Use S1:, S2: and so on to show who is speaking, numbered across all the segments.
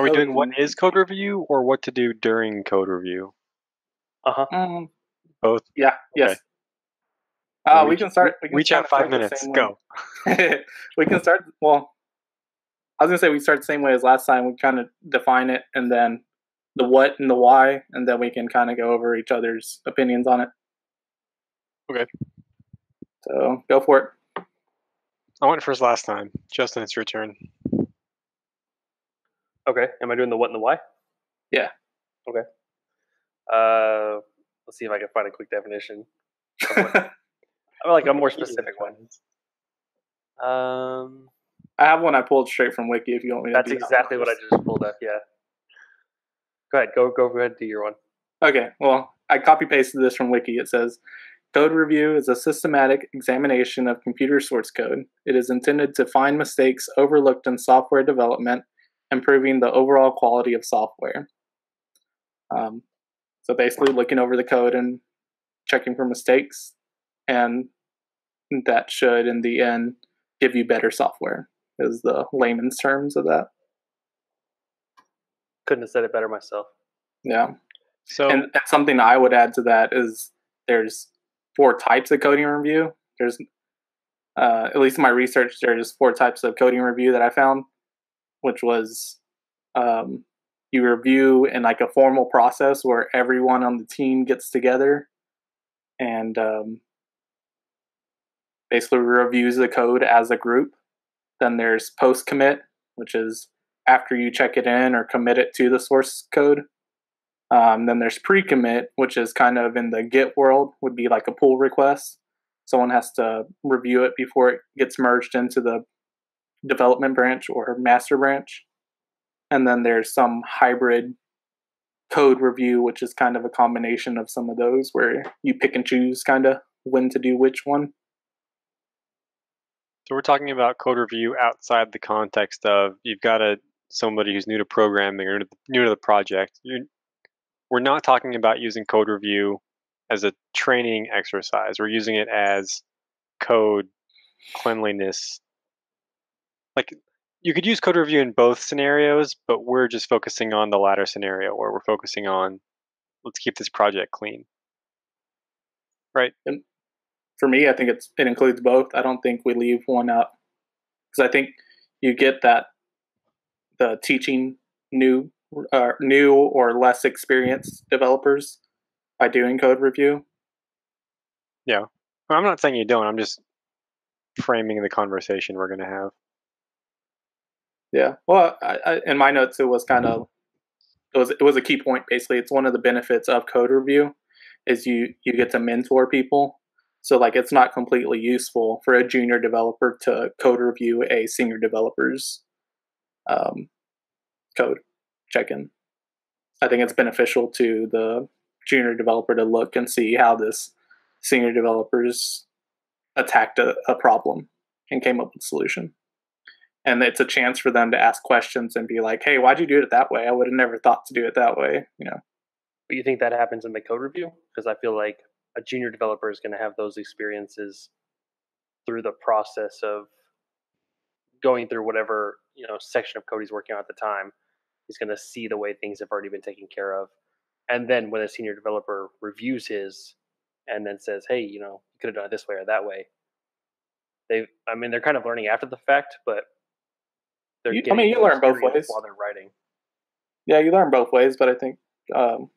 S1: Are we
S2: code
S1: doing what is code review or what to do during code review?
S3: Uh huh.
S2: Mm,
S1: Both.
S2: yeah. Yes.
S1: Okay.
S2: Uh, we
S1: we-
S2: can start. We can
S1: We
S2: kinda
S1: chat five minutes. Go.
S2: we can start. Well, I was gonna say we start the same way as last time. We kind of define it, and then the what and the why, and then we can kind of go over each other's opinions on it.
S1: Okay.
S2: So go for it.
S1: I went first last time. Justin, it's your turn.
S3: Okay. Am I doing the what and the why?
S2: Yeah.
S3: Okay. Uh, let's see if I can find a quick definition. I like a more specific one. Um,
S2: I have one I pulled straight from Wiki. If you want me to.
S3: that's
S2: do that
S3: exactly what I just pulled up. Yeah. Go ahead. Go go ahead. Do your one.
S2: Okay, well, I copy pasted this from Wiki. It says Code review is a systematic examination of computer source code. It is intended to find mistakes overlooked in software development, improving the overall quality of software. Um, so basically, looking over the code and checking for mistakes, and that should, in the end, give you better software. Is the layman's terms of that?
S3: Couldn't have said it better myself.
S2: Yeah.
S1: So
S2: and, and something I would add to that is there's four types of coding review. There's uh, at least in my research, there's four types of coding review that I found, which was um, you review in like a formal process where everyone on the team gets together and um, basically reviews the code as a group. Then there's post commit, which is after you check it in or commit it to the source code. Um, then there's pre-commit, which is kind of in the Git world, would be like a pull request. Someone has to review it before it gets merged into the development branch or master branch. And then there's some hybrid code review, which is kind of a combination of some of those where you pick and choose kind of when to do which one.
S1: So we're talking about code review outside the context of you've got a somebody who's new to programming or new to the project. You're, we're not talking about using code review as a training exercise. We're using it as code cleanliness. Like you could use code review in both scenarios, but we're just focusing on the latter scenario where we're focusing on let's keep this project clean. Right?
S2: And for me, I think it's it includes both. I don't think we leave one out because I think you get that the teaching new uh, new or less experienced developers by doing code review.
S1: Yeah. I'm not saying you don't. I'm just framing the conversation we're going to have.
S2: Yeah. Well, I, I, in my notes, it was kind of it was it was a key point. Basically, it's one of the benefits of code review is you you get to mentor people. So like, it's not completely useful for a junior developer to code review a senior developer's um, code check-in. I think it's beneficial to the junior developer to look and see how this senior developers attacked a, a problem and came up with a solution and it's a chance for them to ask questions and be like, "Hey, why'd you do it that way? I would have never thought to do it that way." You know?
S3: But you think that happens in the code review? Because I feel like a junior developer is going to have those experiences through the process of going through whatever you know section of code he's working on at the time. He's going to see the way things have already been taken care of, and then when a senior developer reviews his and then says, "Hey, you know, you could have done it this way or that way," they, I mean, they're kind of learning after the fact, but they're
S2: You- I mean, you learn both ways.
S3: while they're writing.
S2: Yeah, you learn both ways, but I think, um,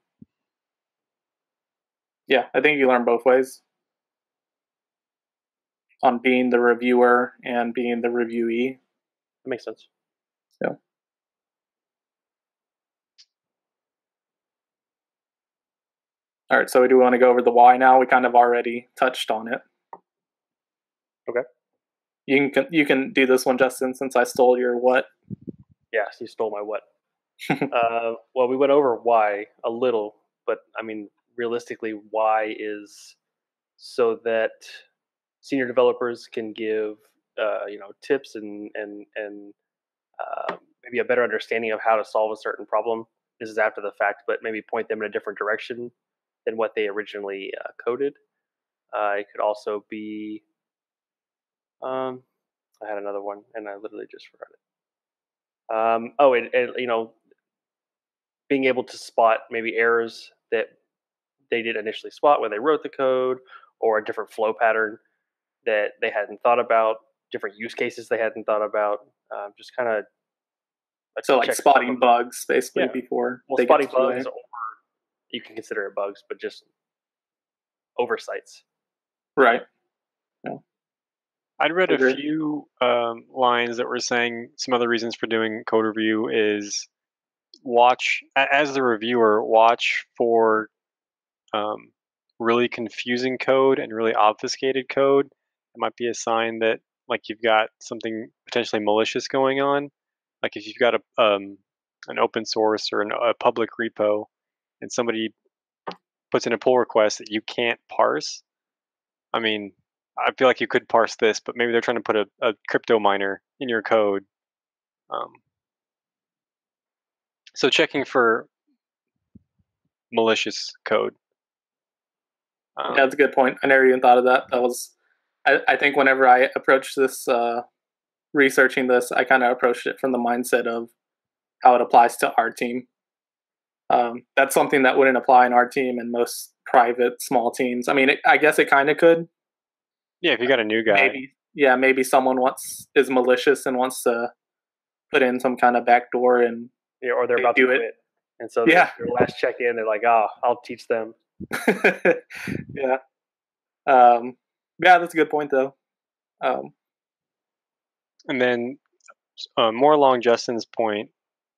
S2: yeah, I think you learn both ways on being the reviewer and being the reviewee.
S3: That makes sense. Yeah.
S2: All right, so do we want to go over the why now? We kind of already touched on it.
S3: Okay.
S2: You can you can do this one, Justin, since I stole your what.
S3: Yes, you stole my what. uh, well, we went over why a little, but I mean, realistically, why is so that senior developers can give uh, you know tips and and and uh, maybe a better understanding of how to solve a certain problem. This is after the fact, but maybe point them in a different direction than what they originally uh, coded. Uh, it could also be. Um, I had another one, and I literally just forgot it. Um, oh, it, it, you know, being able to spot maybe errors that they did initially spot when they wrote the code, or a different flow pattern that they hadn't thought about, different use cases they hadn't thought about. Um, just kind of
S2: so like spotting bugs basically yeah. before
S3: well, spotting bugs, or you can consider it bugs, but just oversights.
S2: Right.
S1: I'd read a few um, lines that were saying some other reasons for doing code review is watch as the reviewer watch for um, really confusing code and really obfuscated code. It might be a sign that like you've got something potentially malicious going on. Like if you've got a um, an open source or an, a public repo, and somebody puts in a pull request that you can't parse. I mean, I feel like you could parse this, but maybe they're trying to put a, a crypto miner in your code. Um, so checking for malicious code.
S2: Um, that's a good point. I never even thought of that. That was, I, I think, whenever I approached this, uh, researching this, I kind of approached it from the mindset of how it applies to our team. Um, that's something that wouldn't apply in our team and most private small teams. I mean, it, I guess it kind of could.
S1: Yeah, if you got a new guy.
S2: Maybe, yeah, maybe someone wants is malicious and wants to put in some kind of backdoor and
S3: yeah, or they're about to quit. It. And so yeah. their last check in, they're like, "Oh, I'll teach them."
S2: yeah. Um, yeah, that's a good point, though. Um,
S1: and then uh, more along Justin's point,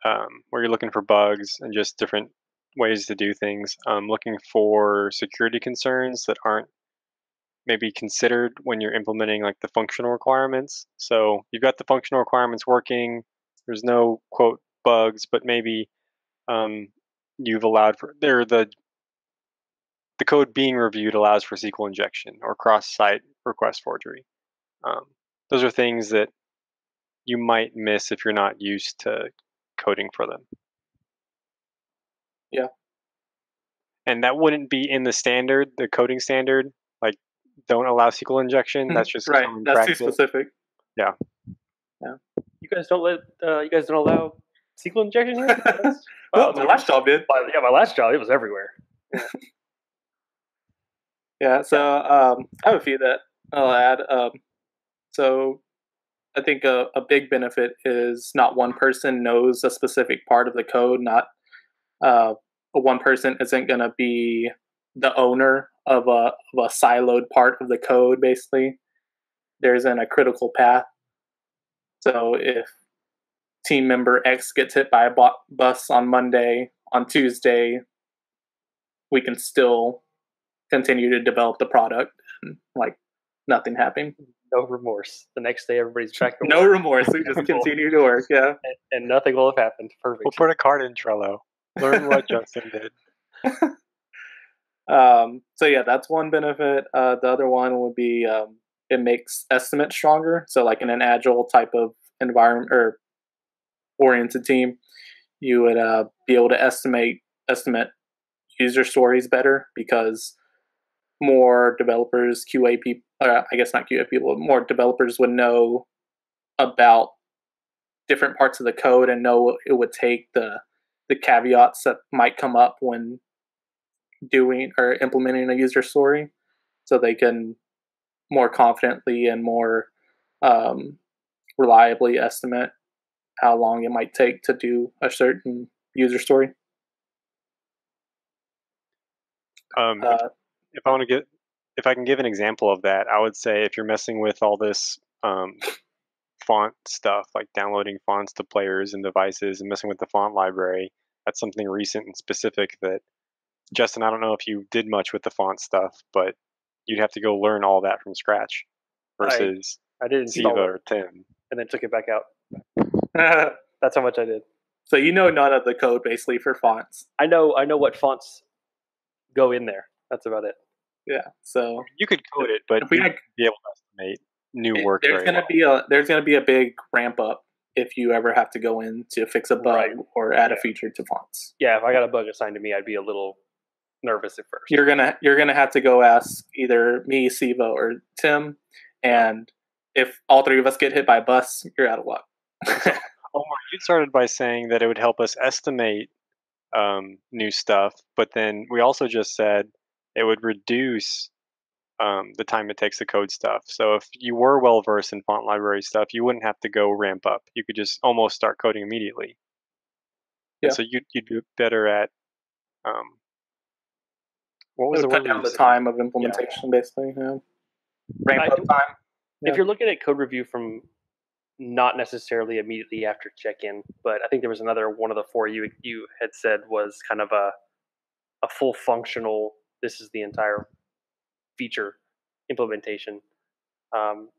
S1: um, where you're looking for bugs and just different ways to do things, um, looking for security concerns that aren't maybe considered when you're implementing like the functional requirements. So you've got the functional requirements working. There's no quote bugs, but maybe um, you've allowed for there the the code being reviewed allows for SQL injection or cross-site request forgery. Um, those are things that you might miss if you're not used to coding for them.
S2: Yeah.
S1: And that wouldn't be in the standard, the coding standard. Like, don't allow SQL injection. That's just
S2: right. That's practice. too specific.
S1: Yeah.
S2: Yeah.
S3: You guys don't let. Uh, you guys don't allow SQL injection here.
S2: well, my last job did.
S3: Yeah, my last job it was everywhere.
S2: Yeah, so um, I have a few that I'll add. Um, so I think a, a, big benefit is not one person knows a specific part of the code. Not uh, one person isn't going to be the owner of a, of a siloed part of the code. Basically, there isn't a critical path. So if team member X gets hit by a bus on Monday, on Tuesday, we can still continue to develop the product and like nothing happened.
S3: No remorse. The next day, everybody's back.
S2: no remorse. We just continue to work. Yeah,
S3: and, and, nothing will have happened. Perfect.
S1: We'll put a card in Trello. Learn what Justin did.
S2: Um, so yeah, that's one benefit. Uh, the other one would be um, it makes estimate stronger. So like in an agile type of environment or oriented team, you would uh, be able to estimate estimate user stories better because more developers, QA people, I guess not QA people, more developers would know about different parts of the code and know what it would take the the caveats that might come up when doing or implementing a user story, so they can more confidently and more um, reliably estimate how long it might take to do a certain user story.
S1: Um, uh, if I want to get if I can give an example of that, I would say if you're messing with all this um, font stuff, like downloading fonts to players and devices and messing with the font library, that's something recent and specific that Justin, I don't know if you did much with the font stuff, but you'd have to go learn all that from scratch versus
S3: I, I didn't
S1: Ziva or Tim.
S3: And then took it back out. that's how much I did.
S2: So you know none of the code basically for fonts.
S3: I know I know what fonts go in there. That's about it.
S2: Yeah. So
S1: you could code it, but we had, be able to estimate new work.
S2: There's gonna well. be a there's gonna be a big ramp up if you ever have to go in to fix a bug right. or add yeah. a feature to fonts.
S3: Yeah, if I got a bug assigned to me, I'd be a little nervous at first.
S2: You're gonna you're gonna have to go ask either me, Siva, or Tim, and if all three of us get hit by a bus, you're out of luck.
S1: Omar, you started by saying that it would help us estimate um, new stuff. But then we also just said it would reduce um, the time it takes to code stuff. So if you were well versed in font library stuff, you wouldn't have to go ramp up. You could just almost start coding immediately.
S2: Yeah.
S1: And so you'd you'd be better at um, what
S2: It
S1: was
S2: would
S1: the
S2: cut down the time of implementation, basically. Yeah. Ramp up time. Yeah.
S3: If you're looking at code review from not necessarily immediately after check-in, but I think there was another one of the four you you had said was kind of a a full functional. This is the entire feature implementation. Um,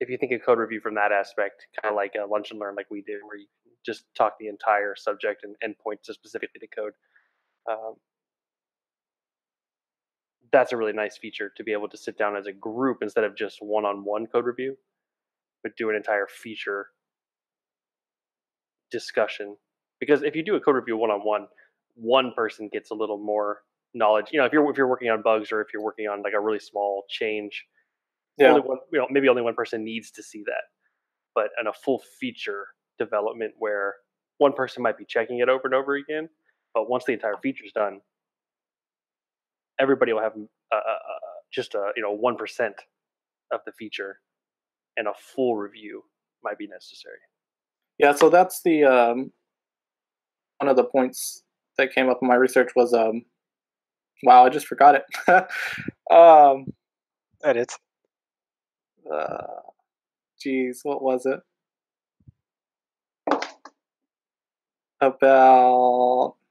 S3: if you think of code review from that aspect, kind of like a lunch and learn, like we did, where you just talk the entire subject and endpoint to specifically to code. Um, that's a really nice feature to be able to sit down as a group instead of just one-on-one code review, but do an entire feature discussion. Because if you do a code review one-on-one, one person gets a little more knowledge. You know, if you're if you're working on bugs or if you're working on like a really small change,
S2: Yeah.
S3: only one, you know, maybe only one person needs to see that. But in a full feature development where one person might be checking it over and over again, but once the entire feature's done, everybody will have uh, uh, uh, just a you know one percent of the feature, and a full review might be necessary.
S2: Yeah, so that's the um, one of the points that came up in my research was um, wow, I just forgot it. um,
S1: Edit.
S2: uh, geez, what was it? About wh-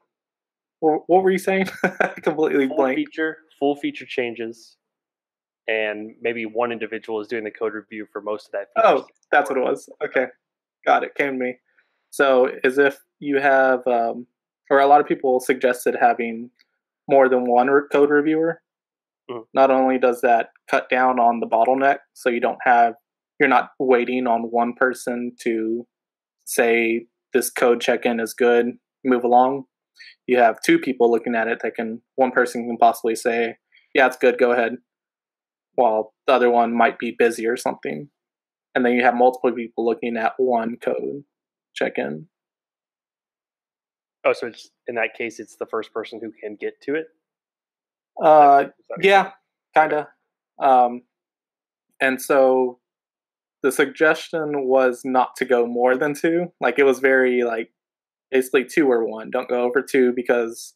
S2: what were you saying? Completely
S3: Full
S2: blank.
S3: feature, full feature changes, and maybe one individual is doing the code review for most of that. Feature
S2: Oh, that's what it was. Okay, got it. Came to me. So, as if you have, um, or a lot of people suggested having more than one code reviewer.
S3: Mhm.
S2: Not only does that cut down on the bottleneck, so you don't have, you're not waiting on one person to say this code check-in is good, move along. You have two people looking at it that can, one person can possibly say, yeah, it's good, go ahead, while the other one might be busy or something and then you have multiple people looking at one code check in.
S3: Oh, so it's in that case, it's the first person who can get to it.
S2: Uh,
S3: Is that what you're
S2: yeah, kind of. Um, and so the suggestion was not to go more than two. Like it was very like basically two or one. Don't go over two because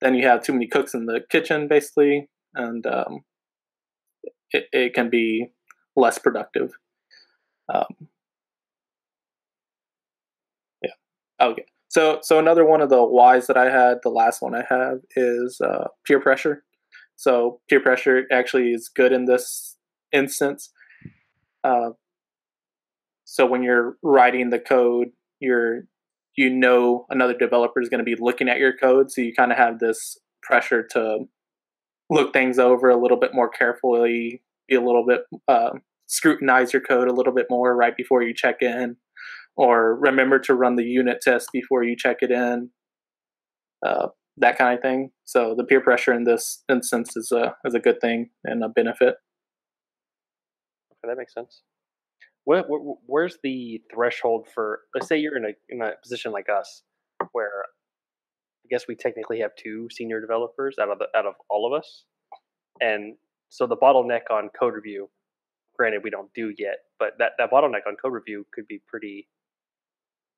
S2: then you have too many cooks in the kitchen, basically, and um, it, it can be less productive. Um, yeah. Okay. So so another one of the whys that I had, the last one I have is uh, peer pressure. So peer pressure actually is good in this instance. Uh, so when you're writing the code, you're you know another developer is going to be looking at your code, so you kind of have this pressure to look things over a little bit more carefully, be a little bit uh, scrutinize your code a little bit more right before you check in, or remember to run the unit test before you check it in. Uh, that kind of thing. So the peer pressure in this instance is a is a good thing and a benefit.
S3: Okay, that makes sense. Where, where, where's the threshold for? Let's say you're in a in a position like us, where I guess we technically have two senior developers out of the out of all of us, and so the bottleneck on code review. Granted, we don't do yet, but that that bottleneck on code review could be pretty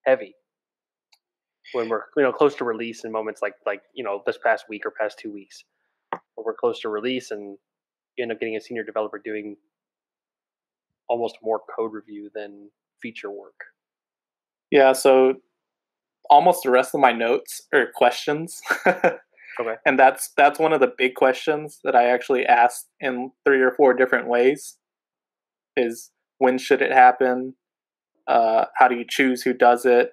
S3: heavy when we're you know close to release in moments like like you know this past week or past two weeks, where we're close to release and you end up getting a senior developer doing almost more code review than feature work.
S2: Yeah, so almost the rest of my notes are questions.
S3: Okay.
S2: And that's that's one of the big questions that I actually asked in three or four different ways. Is when should it happen? Uh, how do you choose who does it?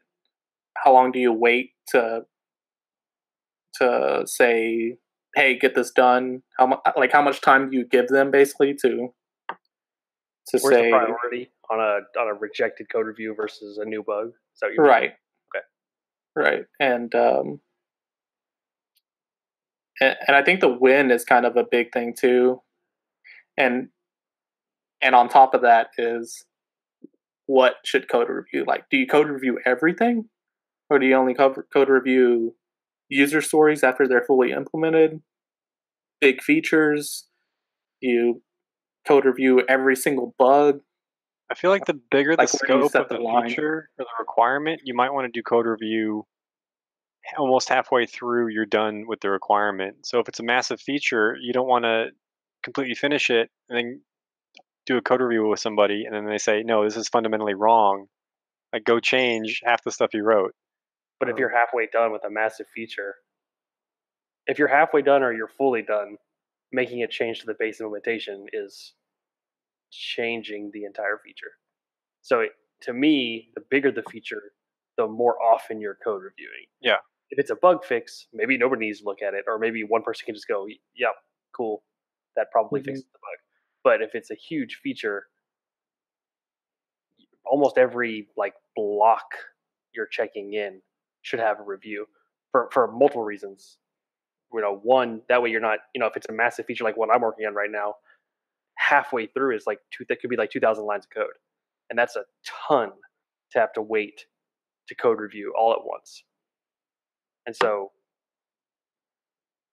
S2: How long do you wait to to say, "Hey, get this done"? How much like how much time do you give them basically to to
S3: Where's
S2: say
S3: the priority on a on a rejected code review versus a new bug? Is that what you're
S2: right
S3: Okay.
S2: right and um and, and i think the win is kind of a big thing too and and on top of that is what should code review like do you code review everything or do you only code review user stories after they're fully implemented, big features. You code review every single bug.
S1: I feel like the bigger the
S2: Like where
S1: scope of the
S2: the line.
S1: feature or the requirement, you might want to do code review almost halfway through you're done with the requirement. So if it's a massive feature, you don't want to completely finish it and then do a code review with somebody and then they say, "No, this is fundamentally wrong." Like go change half the stuff you wrote.
S3: But if
S1: Um,
S3: you're halfway done with a massive feature, if you're halfway done or you're fully done, making a change to the base implementation is changing the entire feature. So it, to me, the bigger the feature, the more often you're code reviewing.
S1: Yeah.
S3: If it's a bug fix, maybe nobody needs to look at it, or maybe one person can just go, "Yep, cool, that probably
S2: Mhm.
S3: fixes the bug." But if it's a huge feature, almost every like block you're checking in should have a review for for multiple reasons. You know, one that way you're not, you know, if it's a massive feature like what I'm working on right now, halfway through is like two that could be like 2,000 lines of code, and that's a ton to have to wait to code review all at once. And so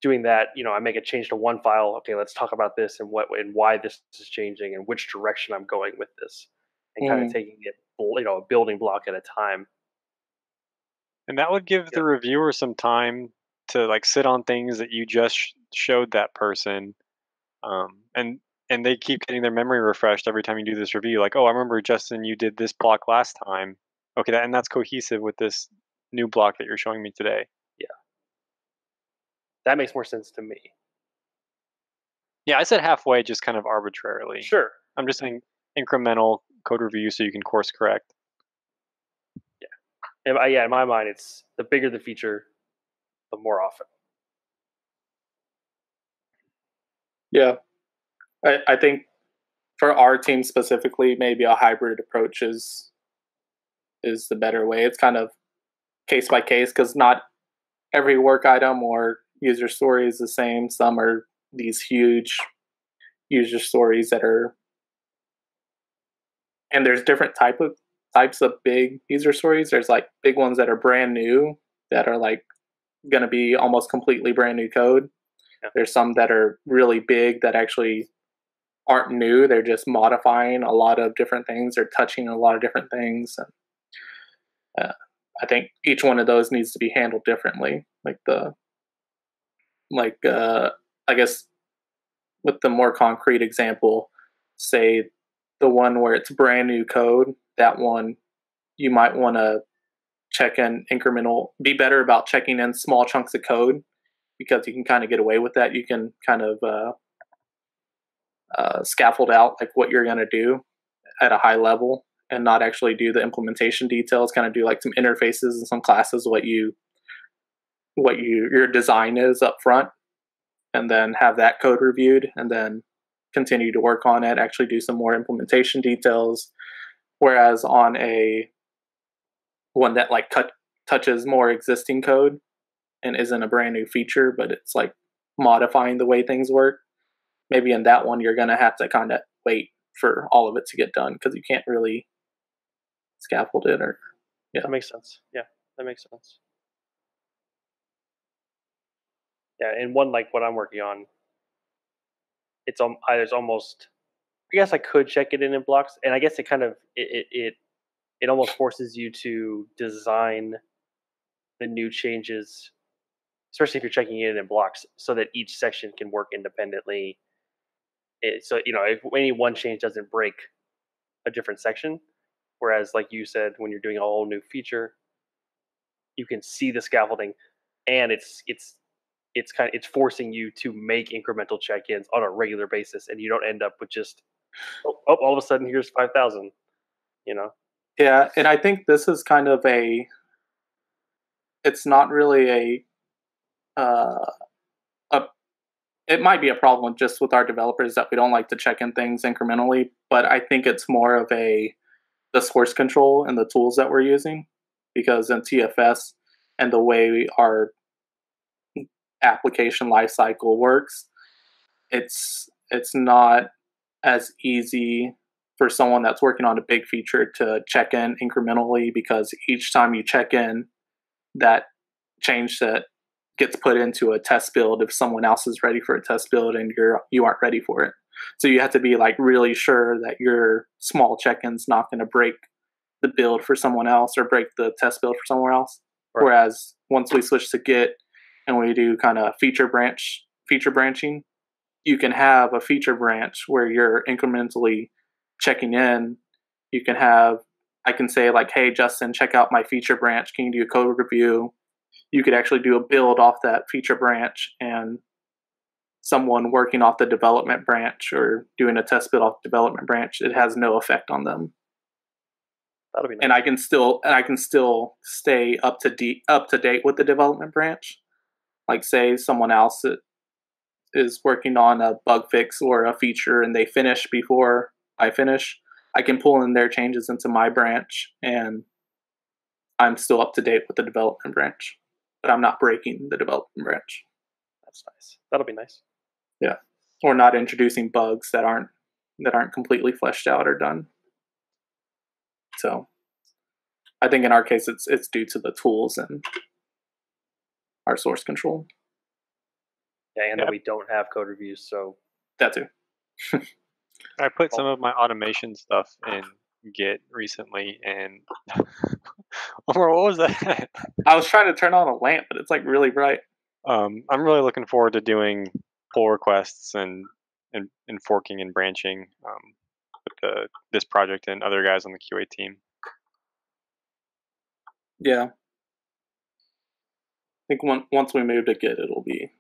S3: doing that, you know, I make a change to one file. Okay, let's talk about this and what and why this is changing and which direction I'm going with this, and kind
S2: Mm.
S3: of taking it, you know, a building block at a time.
S1: And that would give the
S3: Yeah.
S1: reviewer some time to like sit on things that you just sh- showed that person, um, and and they keep getting their memory refreshed every time you do this review. Like, oh, I remember Justin, you did this block last time. Okay, that and that's cohesive with this new block that you're showing me today. Yeah.
S3: That makes more sense to me.
S1: Yeah, I said halfway, just kind of arbitrarily.
S3: Sure.
S1: I'm just saying incremental code review so you can course correct.
S3: yeah yeah, in my mind, it's the bigger the feature, more often.
S2: Yeah. I, I think for our team specifically, maybe a hybrid approach is is the better way. It's kind of case by case because not every work item or user story is the same. Some are these huge user stories that are and there's different type of types of big user stories. There's like big ones that are brand new that are like gonna be almost completely brand new code. There's some that are really big that actually aren't new. They're just modifying a lot of different things. They're touching a lot of different things. And, uh, I think each one of those needs to be handled differently. Like the, like uh, I guess, with the more concrete example, say the one where it's brand new code. That one, you might want to check in incremental. Be better about checking in small chunks of code because you can kind of get away with that. You can kind of uh, uh, scaffold out like what you're going to do at a high level and not actually do the implementation details. Kind of do like some interfaces and some classes what you what you your design is up front, and then have that code reviewed, and then continue to work on it. Actually, do some more implementation details. Whereas on a one that like cut, touches more existing code and isn't a brand new feature, but it's like modifying the way things work. Maybe in that one, you're going to have to kind of wait for all of it to get done because you can't really scaffold it or Yeah.
S3: That makes sense. Yeah, that makes sense. Yeah, and one like what I'm working on, it's um, I- there's almost. I guess I could check it in in blocks, and I guess it kind of it it it, it almost forces you to design the new changes, especially if you're checking in in blocks, so that each section can work independently. It, so you know, if any one change doesn't break a different section, Whereas, like you said, when you're doing a whole new feature, you can see the scaffolding, and it's it's it's kind of it's forcing you to make incremental check-ins on a regular basis, and you don't end up with just oh, oh all of a sudden here's five thousand, you know.
S2: Yeah, and I think this is kind of a. It's not really a. Uh, a. It might be a problem just with our developers that we don't like to check in things incrementally, but I think it's more of a the source control and the tools that we're using, because in TFS and the way our application lifecycle works, it's it's not as easy for someone that's working on a big feature to check in incrementally because each time you check in, that change set gets put into a test build if someone else is ready for a test build and you're you aren't ready for it. So you have to be like really sure that your small check-in's not going to break the build for someone else or break the test build for somewhere else. Right. Whereas once we switch to Git and we do kind of feature branch feature branching, you can have a feature branch where you're incrementally checking in. You can have I can say like, hey Justin, check out my feature branch. Can you do a code review? You could actually do a build off that feature branch and someone working off the development branch or doing a test build off development branch, it has no effect on them. That'll be nice. And I can still and I can still stay up to de- up to date with the development branch. Like say someone else is working on a bug fix or a feature and they finish before I finish, I can pull in their changes into my branch and I'm still up to date with the development branch. But I'm not breaking the development branch.
S3: That's nice. That'll be nice.
S2: Yeah. Or not introducing bugs that aren't that aren't completely fleshed out or done. So I think in our case it's it's due to the tools and our source control.
S3: Yeah, and yep. that we don't have code reviews, so
S2: that too.
S1: I put some of my automation stuff in Git recently, and Omar, what was that?
S2: I was trying to turn on a lamp, but it's like really bright.
S1: Um, I'm really looking forward to doing pull requests and and, and forking and branching um, with the this project and other guys on the QA team.
S2: Yeah, I think one, once we move to Git, it'll be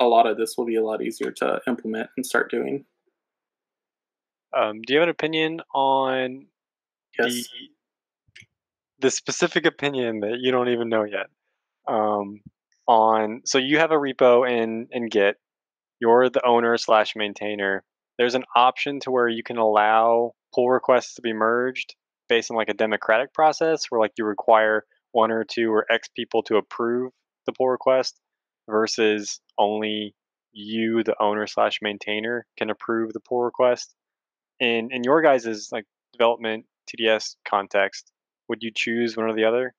S2: a lot of this will be a lot easier to implement and start doing.
S1: Um, do you have an opinion on yes. the the specific opinion that you don't even know yet? Um, on so you have a repo in in Git, you're the owner slash maintainer. There's an option to where you can allow pull requests to be merged based on like a democratic process, where like you require one or two or X people to approve the pull request, versus only you, the owner slash maintainer, can approve the pull request in in your guys' like development TFS context, would you choose one or the other?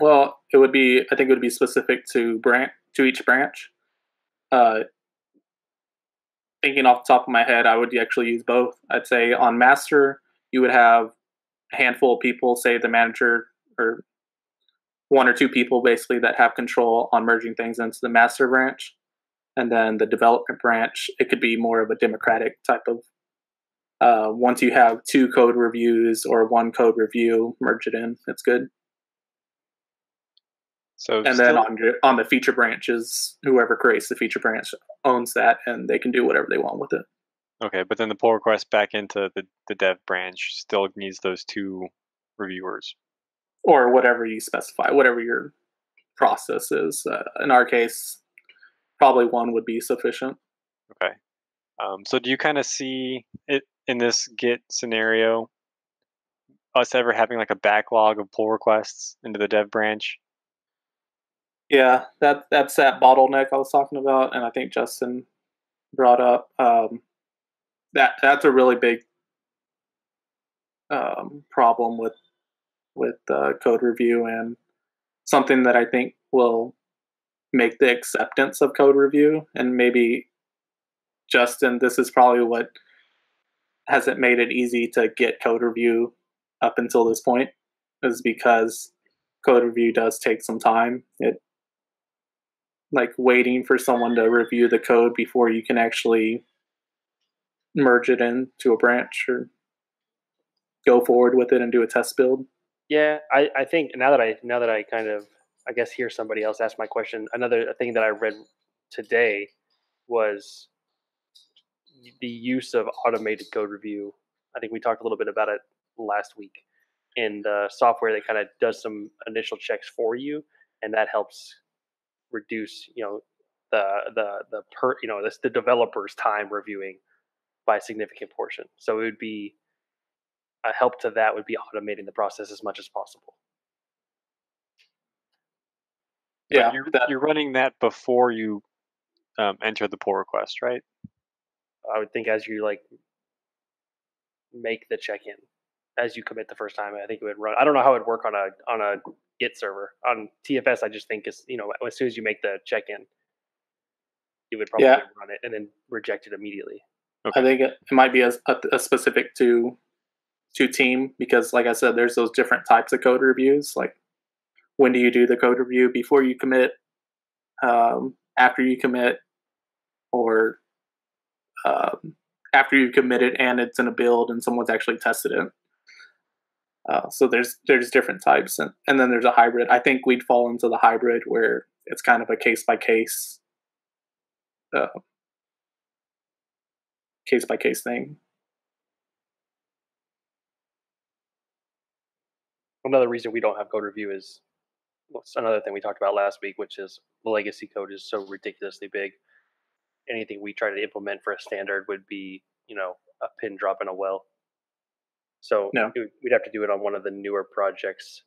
S2: Well, it would be I think it would be specific to branch to each branch. Uh, thinking off the top of my head, I would actually use both. I'd say on master, you would have a handful of people, say the manager or one or two people basically that have control on merging things into the master branch. And then the development branch, it could be more of a democratic type of uh, once you have two code reviews or one code review, merge it in. It's good. So and still, then on on the feature branches, whoever creates the feature branch owns that, and they can do whatever they want with it.
S1: Okay, but then the pull request back into the, the dev branch still needs those two reviewers,
S2: or whatever you specify, whatever your process is. Uh, in our case, probably one would be sufficient.
S1: Okay. Um, so do you kind of see it in this Git scenario, us ever having like a backlog of pull requests into the dev branch?
S2: Yeah, that that's that bottleneck I was talking about, and I think Justin brought up. Um, that that's a really big um, problem with with uh, code review, and something that I think will make the acceptance of code review, and maybe Justin, this is probably what hasn't made it easy to get code review up until this point is because code review does take some time. It like waiting for someone to review the code before you can actually merge it into a branch or go forward with it and do a test build.
S3: Yeah, I, I think now that I now that I kind of I guess hear somebody else ask my question, another thing that I read today was the use of automated code review. I think we talked a little bit about it last week in the software that kind of does some initial checks for you, and that helps reduce, you know, the the the per you know this the developer's time reviewing by a significant portion. So it would be a help to that would be automating the process as much as possible.
S1: Yeah, you're, that, you're running that before you um, enter the pull request, right?
S3: I would think as you like make the check in, as you commit the first time, I think it would run. I don't know how it would work on a on a Git server. On TFS, I just think is you know as soon as you make the check in, it would probably
S2: Yeah.
S3: run it and then reject it immediately.
S2: I think it, it might be a, a, a specific to to team because, like I said, there's those different types of code reviews. Like, when do you do the code review? Before you commit, um, after you commit, or um, after you commit it and it's in a build and someone's actually tested it. Uh, so there's there's different types, and, and then there's a hybrid. I think we'd fall into the hybrid where it's kind of a case by case, uh, case by case thing.
S3: Another reason we don't have code review is another thing we talked about last week, which is the legacy code is so ridiculously big. Anything we try to implement for a standard would be, you know, a pin drop in a well. So
S2: No.
S3: it we'd have to do it on one of the newer projects,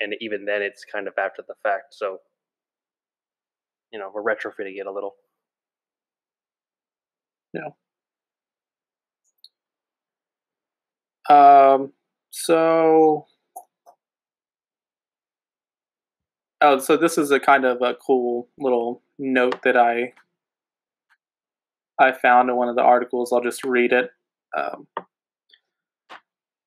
S3: and even then, it's kind of after the fact. So, you know, we're retrofitting it a little. Yeah.
S2: Um, so, oh, so this is a kind of a cool little note that I I found in one of the articles. I'll just read it. Um,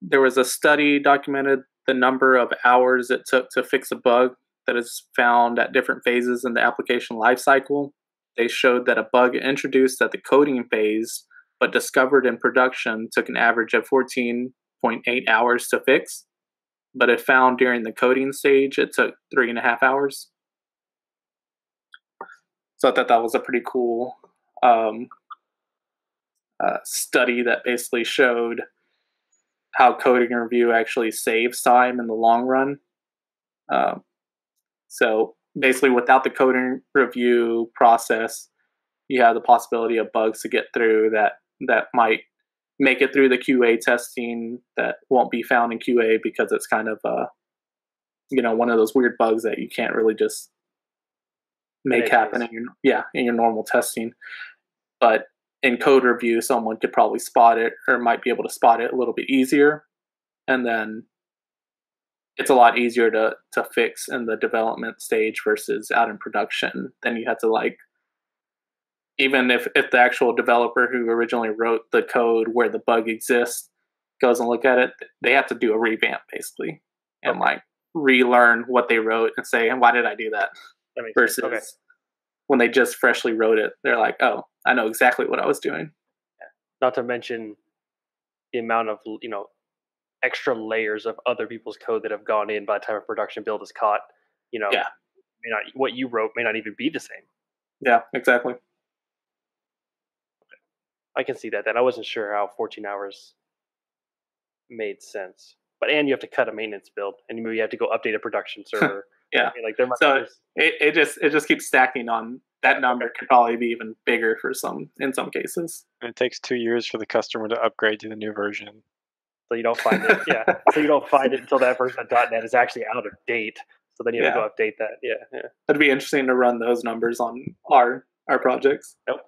S2: there was a study documented the number of hours it took to fix a bug that is found at different phases in the application lifecycle. They showed that a bug introduced at the coding phase but discovered in production took an average of 14.8 hours to fix. But if found during the coding stage, it took three and a half hours. So I thought that was a pretty cool um, uh, study that basically showed how coding review actually saves time in the long run. Um, so basically, without the coding review process, you have the possibility of bugs to get through that that might make it through the QA testing that won't be found in QA because it's kind of uh you know one of those weird bugs that you can't really just make
S3: It
S2: happen in your yeah in your normal testing but in code review someone could probably spot it or might be able to spot it a little bit easier and then it's a lot easier to to fix in the development stage versus out in production then you have to like even if, if the actual developer who originally wrote the code where the bug exists goes and look at it, they have to do a revamp basically and like relearn what they wrote and say, and why did I do that?
S3: That
S2: Versus.
S3: Okay.
S2: when they just freshly wrote it, they're like, oh, I know exactly what I was doing.
S3: Not to mention the amount of you know extra layers of other people's code that have gone in by the time a production build is caught. You know,
S2: Yeah.
S3: may not what you wrote may not even be the same.
S2: Yeah, exactly.
S3: I can see that. Then I wasn't sure how 14 hours made sense. But and you have to cut a maintenance build, and maybe you have to go update a production server.
S2: Yeah.
S3: I mean, like there might
S2: So-
S3: there's-
S2: It, it just it just keeps stacking on that number could probably be even bigger for some in some cases.
S1: And it takes two years for the customer to upgrade to the new version.
S3: so you don't find it. Yeah, so you don't find it until that version of .NET is actually out of date. So then you have to go update that. Yeah, yeah.
S2: It'd be interesting to run those numbers on our our projects.
S1: Nope.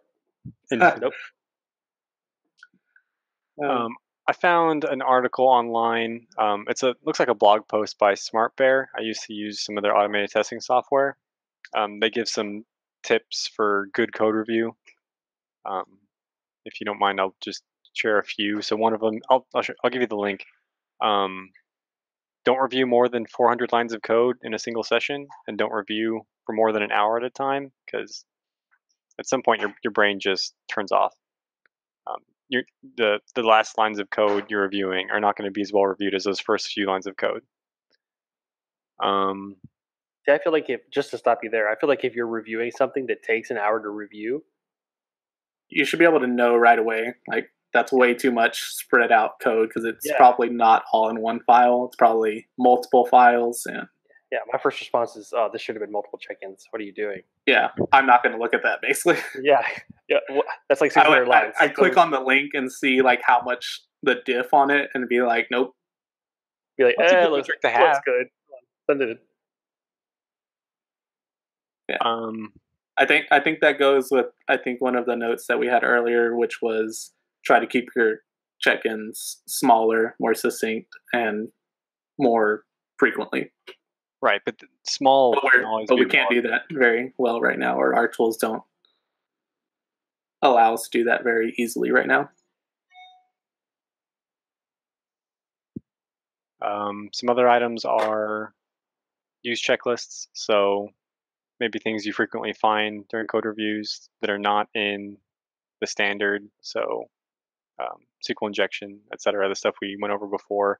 S3: Nope.
S2: Um,
S1: um, I found an article online. Um, it's a looks like a blog post by SmartBear. I used to use some of their automated testing software. Um, they give some tips for good code review. Um, if you don't mind, I'll just share a few. So one of them, I'll I'll, I'll give you the link. Um, don't review more than 400 lines of code in a single session, and don't review for more than an hour at a time, because at some point your your brain just turns off. Um, the the last lines of code you're reviewing are not going to be as well reviewed as those first few lines of code. Um,
S3: I feel like if just to stop you there, I feel like if you're reviewing something that takes an hour to review,
S2: you should be able to know right away like that's way too much spread out code because it's
S3: Yeah.
S2: probably not all in one file it's probably multiple files and
S3: yeah, my first response is, "Oh, this should have been multiple check-ins. What are you doing?"
S2: yeah i'm not going to look at that basically
S3: Yeah, yeah, wha- that's like
S2: I,
S3: 600
S2: would- I,
S3: lines.
S2: I click on the link and see like how much the diff on it and be like nope
S3: be like, eh,
S1: good
S3: looks,
S1: to
S3: looks
S1: have.
S3: good. Send it.
S1: Um,
S2: i think i think that goes with i think one of the notes that we had earlier which was try to keep your check-ins smaller more succinct and more frequently
S1: Right, but small.
S2: But,
S1: can
S2: we're,
S1: always
S2: but we can't do that very well right now, or our tools don't allow us to do that very easily right now.
S1: Um, some other items are use checklists. So maybe things you frequently find during code reviews that are not in the standard. So um, SQL injection, et cetera, the stuff we went over before.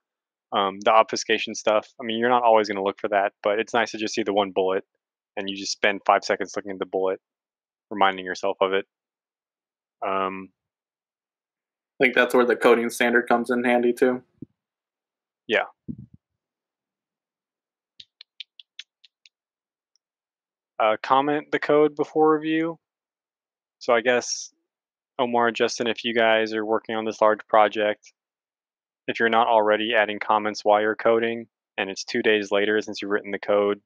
S1: Um, the obfuscation stuff. I mean, you're not always going to look for that, but it's nice to just see the one bullet and you just spend five seconds looking at the bullet, reminding yourself of it. Um,
S2: I think that's where the coding standard comes in handy too.
S1: Yeah. Uh, comment the code before review. So I guess Omar, Justin, if you guys are working on this large project, if you're not already adding comments while you're coding, and it's two days later since you've written the code,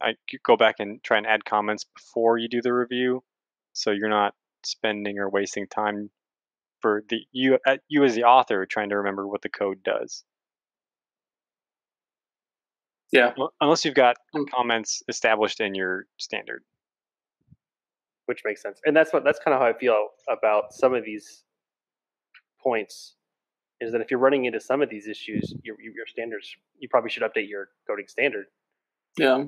S1: I go back and try and add comments before you do the review, so you're not spending or wasting time for the you uh, you as the author trying to remember what the code does.
S2: Yeah.
S1: Unless you've got
S2: Mm.
S1: comments established in your standard.
S3: which makes sense. And that's what that's kind of how I feel about some of these points. Is that if you're running into some of these issues, your your standards, you probably should update your coding standard
S2: Yeah.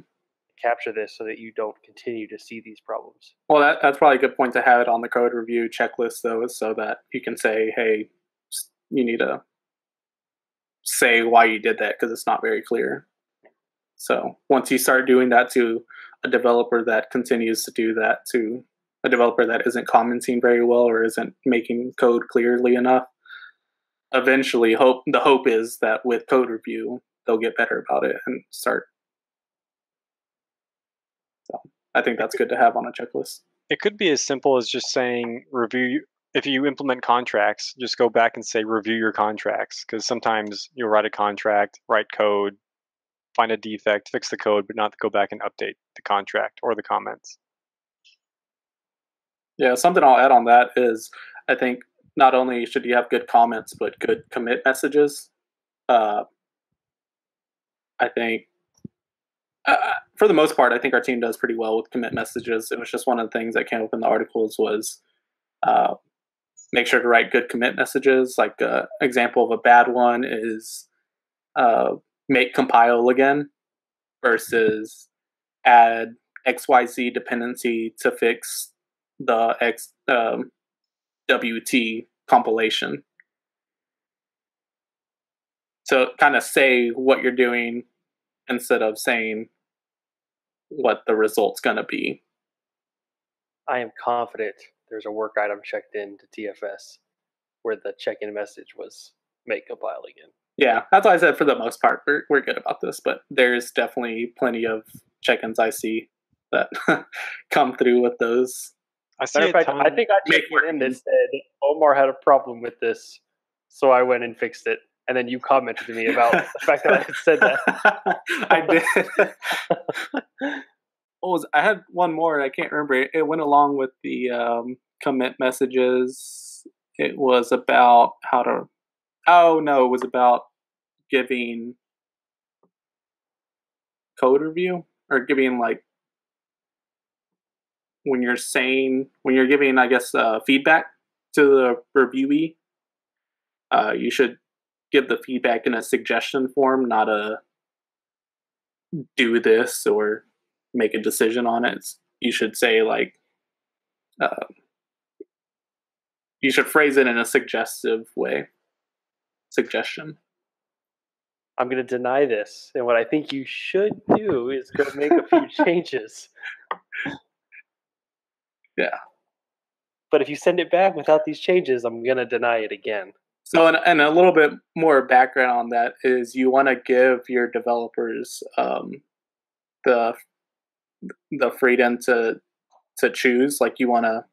S3: capture this so that you don't continue to see these problems.
S2: Well, that, that's probably a good point to have it on the code review checklist, though, is so that you can say, hey, you need to say why you did that because it's not very clear. So once you start doing that to a developer that continues to do that to a developer that isn't commenting very well or isn't making code clearly enough, eventually hope the hope is that with code review they'll get better about it and start. So I think that's good to have on a checklist.
S1: It could be as simple as just saying review. If you implement contracts, just go back and say review your contracts because sometimes you'll write a contract, write code, find a defect, fix the code, but not go back and update the contract or the comments.
S2: Yeah, something I'll add on that is I think not only should you have good comments, but good commit messages. Uh, I think, uh, for the most part, I think our team does pretty well with commit messages. It was just one of the things that came up in the articles was uh, make sure to write good commit messages. Like uh, example of a bad one is uh, make compile again versus add XYZ dependency to fix the X um, WT compilation. So kind of say what you're doing instead of saying what the result's going to be.
S3: I am confident there's a work item checked in to TFS where the check-in message was make compile again.
S2: Yeah, that's why I said for the most part we're we're good about this, but there's definitely plenty of check-ins I see that come through with those.
S1: I see
S3: Matter
S1: a
S3: fact. I think I
S2: Make
S3: checked one in that said Omar had a problem with this, so I went and fixed it. And then you commented to me about the fact that I had said that.
S2: I did. what was I had one more. I can't remember. It, it went along with the um, commit messages. It was about how to. Oh no! It was about giving code review or giving like when you're saying when you're giving, I guess, uh, feedback to the reviewee. Uh, you should give the feedback in a suggestion form, not a do this or make a decision on it. You should say like, uh, you should phrase it in a suggestive way. Suggestion.
S3: I'm going to deny this. And what I think you should do is go make a few changes.
S2: Yeah.
S3: But if you send it back without these changes, I'm going to deny it again.
S2: So, and, and a little bit more background on that is you want to give your developers um, the the freedom to to choose. Like you want to,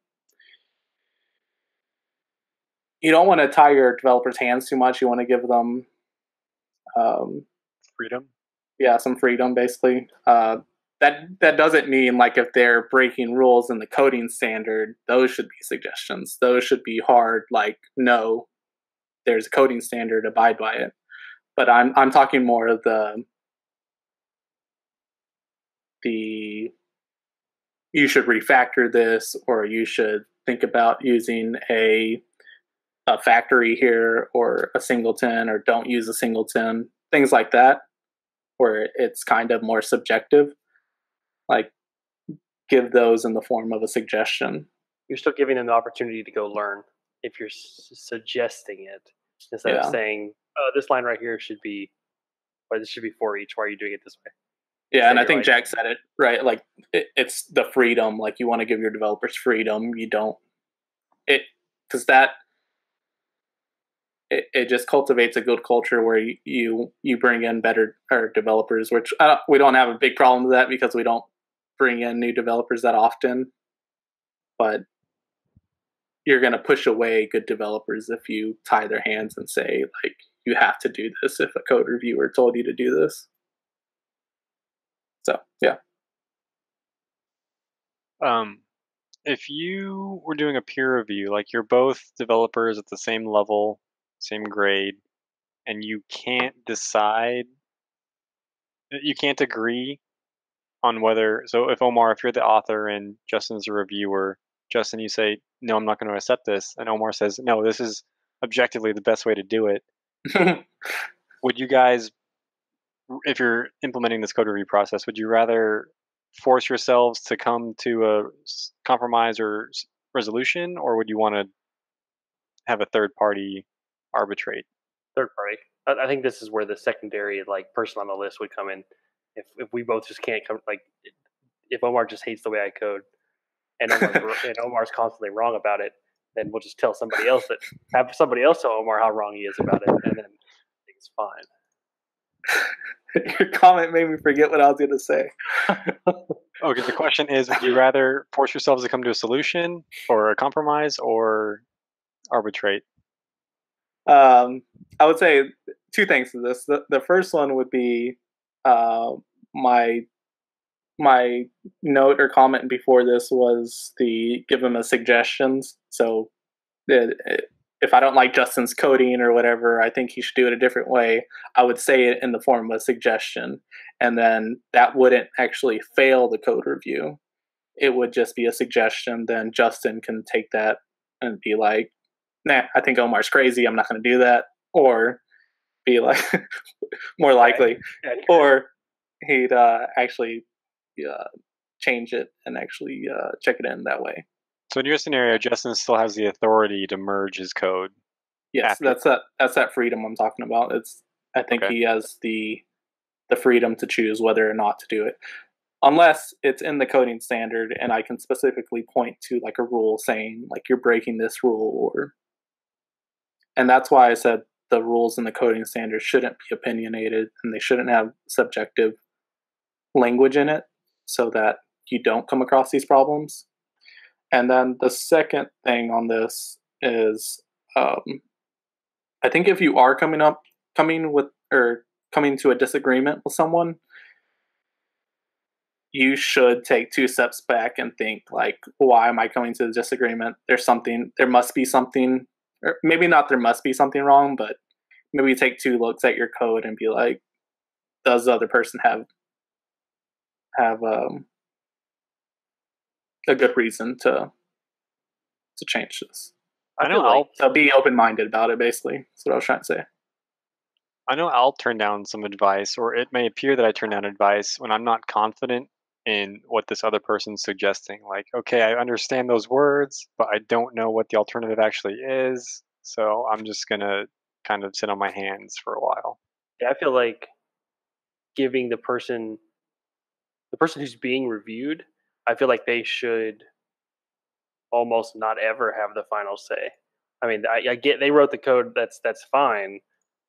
S2: you don't want to tie your developers' hands too much. You want to give them, um,
S1: freedom.
S2: yeah, some freedom basically. Uh, that that doesn't mean like if they're breaking rules in the coding standard, those should be suggestions. Those should be hard. Like no, there's a coding standard, abide by it. But I'm I'm talking more of the the you should refactor this or you should think about using a a factory here or a singleton or don't use a singleton things like that where it's kind of more subjective like give those in the form of a suggestion
S3: You're still giving them the opportunity to go learn if you're s- suggesting it instead
S2: Yeah.
S3: of saying, "Oh, this line right here should be, or this should be for each. Why are you doing it this way?"
S2: Yeah, and I think
S3: like-
S2: Jack said it right. Like it, it's the freedom. Like you want to give your developers freedom. You don't it because that it, it just cultivates a good culture where you you, you bring in better or developers. Which we don't have a big problem with that because we don't bring in new developers that often. But you're going to push away good developers if you tie their hands and say like you have to do this if a code reviewer told you to do this. So yeah.
S1: Um, if you were doing a peer review, like you're both developers at the same level, same grade, and you can't decide, uh, you can't agree on whether. So if Omar, if you're the author and Justin's a reviewer, Justin, you say, no, I'm not going to accept this. And Omar says, no, this is objectively the best way to do it. Would you guys, if you're implementing this code review process, would you rather force yourselves to come to a compromise or resolution, or would you want to have a third party arbitrate?
S3: Third party. I, I think this is where the secondary like person on the list would come in. If if we both just can't come like, if Omar just hates the way I code, and Omar's, wr- and Omar's constantly wrong about it, then we'll just tell somebody else that have somebody else tell Omar how wrong he is about it, and then it's fine.
S2: Your comment made me forget what I was going to say.
S1: Oh, okay, the question is: Would you rather force yourselves to come to a solution, or a compromise, or arbitrate?
S2: Um, I would say two things to this. The, the first one would be uh, my my note or comment before this was the give them a suggestions. So it, it- if I don't like Justin's coding or whatever, I think he should do it a different way. I would say it in the form of a suggestion, and then that wouldn't actually fail the code review. It would just be a suggestion. Then Justin can take that and be like, "Nah, I think Omar's crazy. I'm not going to do that," or be like, more likely, or he'd uh, actually uh, change it and actually uh, check it in that way.
S1: So in your scenario, Justin still has the authority to merge his code.
S2: Yes,
S1: After.
S2: that's that. That's that freedom I'm talking about. It's. I think
S1: Okay.
S2: he has the the freedom to choose whether or not to do it, unless it's in the coding standard and I can specifically point to like a rule saying like you're breaking this rule or. And that's why I said the rules and the coding standards shouldn't be opinionated and they shouldn't have subjective language in it, so that you don't come across these problems. And then the second thing on this is um, I think if you are coming up, coming with, or coming to a disagreement with someone, you should take two steps back and think, like, why am I coming to the disagreement? There's something, there must be something, or maybe not there must be something wrong, but maybe take two looks at your code and be like, does the other person have, have, um, a good reason to, to change this?
S1: I know
S3: feel like-
S1: I'll
S2: So be open minded about it, basically. That's what I was trying to say.
S1: I know I'll turn down some advice, or it may appear that I turn down advice when I'm not confident in what this other person's suggesting. Like, okay, I understand those words, but I don't know what the alternative actually is. So I'm just gonna kind of sit on my hands for a while.
S3: Yeah, I feel like giving the person the person who's being reviewed, I feel like they should almost not ever have the final say. I mean, I, I get they wrote the code. That's that's fine,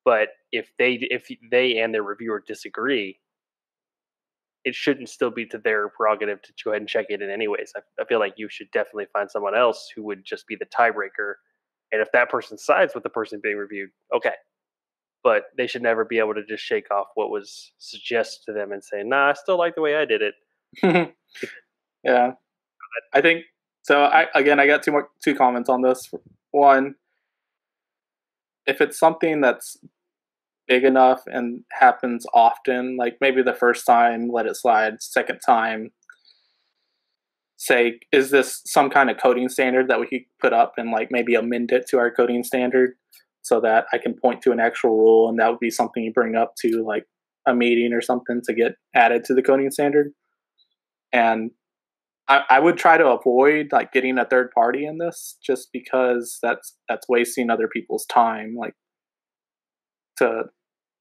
S3: but if they if they and their reviewer disagree, it shouldn't still be to their prerogative to go ahead and check it in anyways. I, I feel like you should definitely find someone else who would just be the tiebreaker. And if that person sides with the person being reviewed, okay, but they should never be able to just shake off what was suggested to them and say, "Nah, I still like the way I did it."
S2: yeah, I think so. I again, I got two more two comments on this. One, if it's something that's big enough and happens often, like maybe the first time, let it slide, second time, say, is this some kind of coding standard that we could put up and like maybe amend it to our coding standard so that I can point to an actual rule and that would be something you bring up to like a meeting or something to get added to the coding standard. And I, I would try to avoid like getting a third party in this just because that's that's wasting other people's time. Like to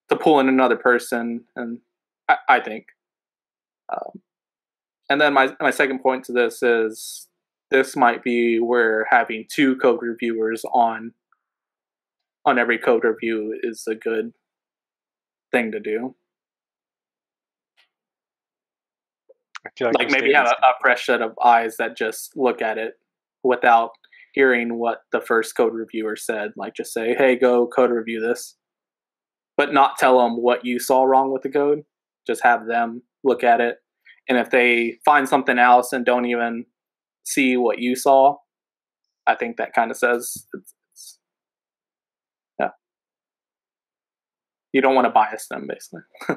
S2: to pull in another person, and I, I think. Um, and then my my second point to this is this might be where having two code reviewers on on every code review is a good thing to do. like, like maybe have a, a fresh set of eyes that just look at it without hearing what the first code reviewer said. Like just say, "Hey, go code review this." But not tell them what you saw wrong with the code. Just have them look at it. And if they find something else and don't even see what you saw, I think that kind of says, it's, it's, yeah. You don't want to bias them, basically.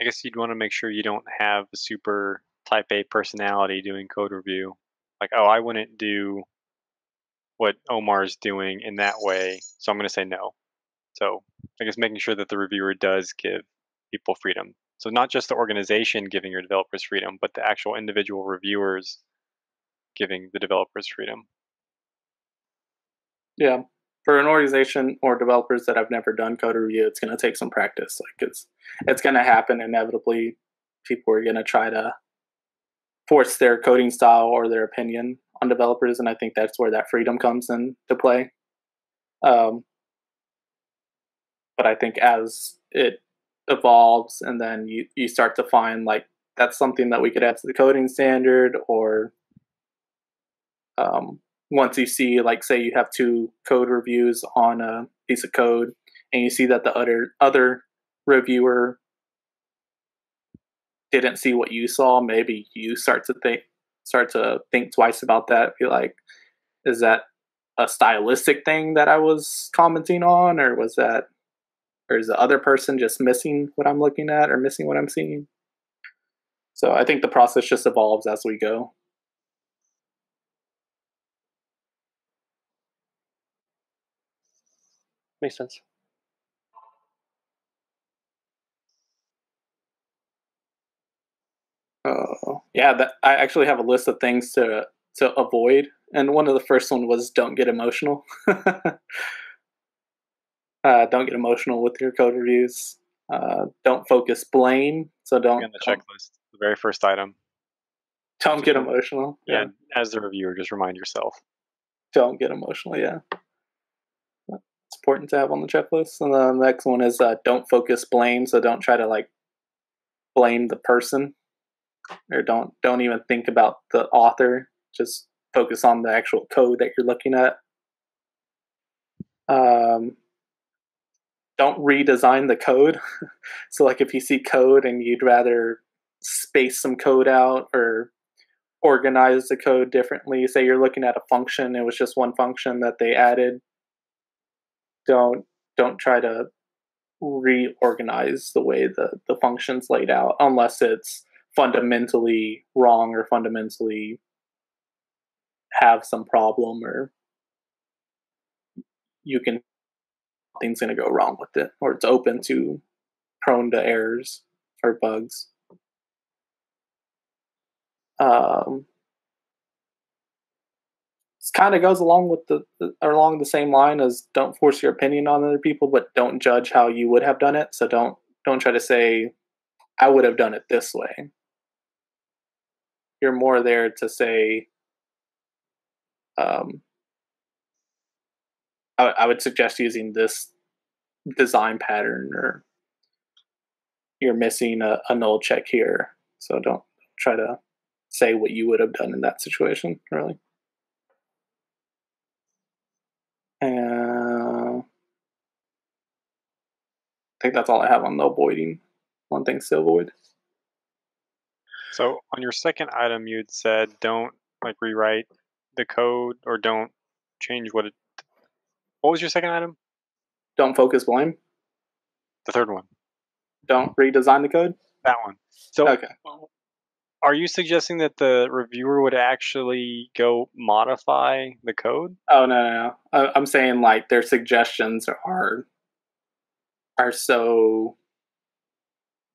S1: I guess you'd want to make sure you don't have a super type A personality doing code review. Like, oh, I wouldn't do what Omar's doing in that way, so I'm going to say no. So I guess making sure that the reviewer does give people freedom. So not just the organization giving your developers freedom, but the actual individual reviewers giving the developers freedom.
S2: Yeah, for an organization or developers that have never done code review, it's going to take some practice. Like it's it's going to happen inevitably. People are going to try to force their coding style or their opinion on developers, and I think that's where that freedom comes into play. Um, but I think as it evolves, and then you you start to find like that's something that we could add to the coding standard, or um, once you see like say you have two code reviews on a piece of code and you see that the other other reviewer didn't see what you saw maybe you start to think start to think twice about that. Be like is that a stylistic thing that i was commenting on or was that or is the other person just missing what i'm looking at or missing what i'm seeing? So i think the process just evolves as we go
S3: Makes sense.
S2: Uh, yeah, that, I actually have a list of things to to avoid, and one of the first one was don't get emotional. uh, don't get emotional with your code reviews. Uh, don't focus blame. So don't.
S1: On the checklist, the very first item.
S2: Don't get emotional.
S1: Yeah, yeah, as the reviewer, just remind yourself.
S2: Don't get emotional. Yeah important to have on the checklist. And the next one is uh, don't focus blame. So don't try to like blame the person, or don't don't even think about the author. Just focus on the actual code that you're looking at. Um, don't redesign the code. so like if you see code and you'd rather space some code out or organize the code differently, say you're looking at a function, it was just one function that they added don't don't try to reorganize the way the the functions laid out unless it's fundamentally wrong or fundamentally have some problem or you can things going to go wrong with it or it's open to prone to errors or bugs. Um, kind of goes along with the, the along the same line as don't force your opinion on other people, but don't judge how you would have done it. So don't don't try to say I would have done it this way. You're more there to say, um, I, I would suggest using this design pattern, or you're missing a, a null check here. So don't try to say what you would have done in that situation, really. Uh, I think that's all I have on the avoiding one thing to avoid.
S1: So on your second item, you'd said don't like rewrite the code or don't change what it. What was your second item?
S2: Don't focus blame.
S1: The third one.
S2: Don't redesign the code.
S1: That one. So
S2: Okay.
S1: are you suggesting that the reviewer would actually go modify the code?
S2: Oh no, no, no. I'm saying like their suggestions are are so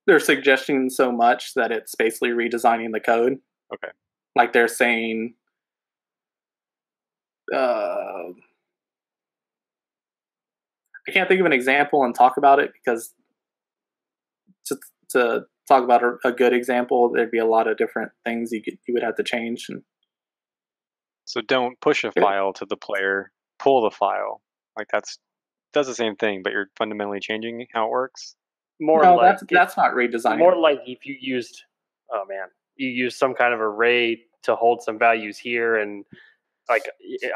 S2: they're suggesting so much that it's basically redesigning the code.
S1: Okay.
S2: Like they're saying, uh, I can't think of an example and talk about it because to to talk about a, a good example, there'd be a lot of different things you could, you would have to change and
S1: So don't push a file to the player, pull the file. Like that's does the same thing, but you're fundamentally changing how it works.
S3: More
S2: no,
S3: like
S2: that's that's not redesigning.
S3: more like if you used oh man you use some kind of array to hold some values here and like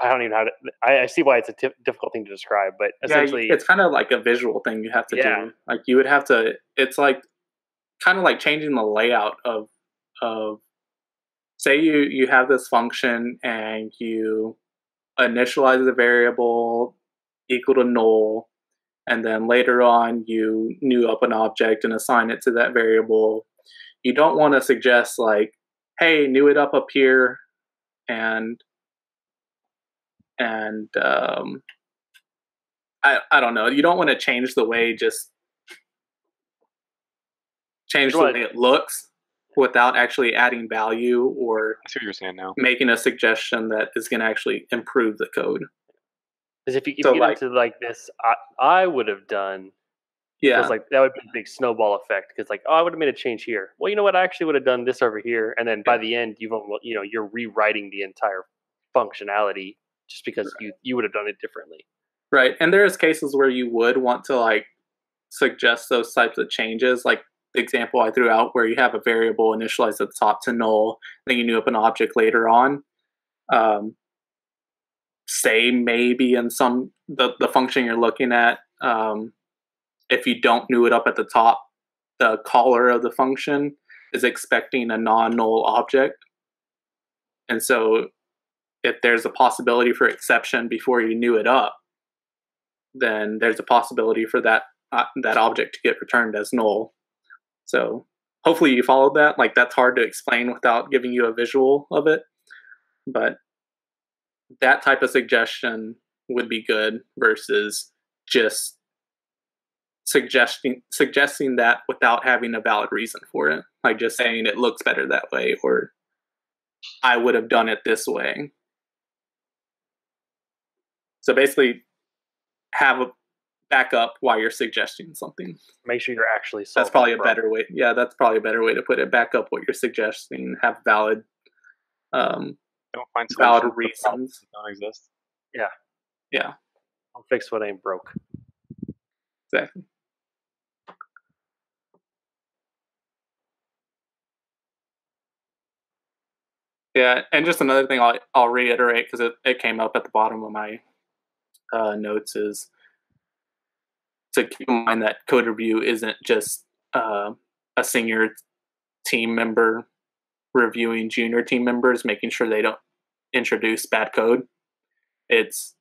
S3: i don't even know how to i, I see why it's a difficult thing to describe but
S2: Yeah,
S3: essentially
S2: it's kind of like a visual thing you have to
S3: Yeah.
S2: do. Like you would have to. It's like kind of like changing the layout of of. Say you you have this function and you initialize the variable equal to null, and then later on you new up an object and assign it to that variable. You don't want to suggest like, hey, new it up up here, and and um, I I don't know. You don't want to change the way just change the way it looks without actually adding value or
S1: I see what you're saying now.
S2: making a suggestion that is going to actually improve the code.
S3: Because if you, if
S2: so,
S3: you get
S2: like-
S3: into like this i, I would have done
S2: Yeah,
S3: because like that would be a big snowball effect because like oh i would have made a change here well you know what i actually would have done this over here and then by the end you've you know you're rewriting the entire functionality just because you you would have done it differently
S2: right. And there is cases where you would want to like suggest those types of changes, like the example I threw out, where you have a variable initialized at the top to null, then you new up an object later on. Um, say maybe in some the, the function you're looking at um, if you don't new it up at the top the caller of the function is expecting a non-null object. And so if there's a possibility for exception before you new it up then there's a possibility for that uh, that object to get returned as null. So hopefully you followed that. Like that's hard to explain without giving you a visual of it. But that type of suggestion would be good versus just suggesting suggesting that without having a valid reason for it. Like just saying it looks better that way or i would have done it this way. So basically have a backup while you're suggesting something.
S3: Make sure you're actually
S2: that's probably a better way yeah that's probably a better way to put it. Back up what you're suggesting have valid um
S1: Don't find
S2: valid
S1: solutions to problems
S2: reasons
S1: that don't exist.
S2: Yeah, yeah.
S3: I'll fix what ain't broke.
S2: Exactly. Yeah and just another thing i'll, I'll reiterate because it, it came up at the bottom of my uh, notes is to keep in mind that code review isn't just uh, a senior team member reviewing junior team members making sure they don't introduce bad code it's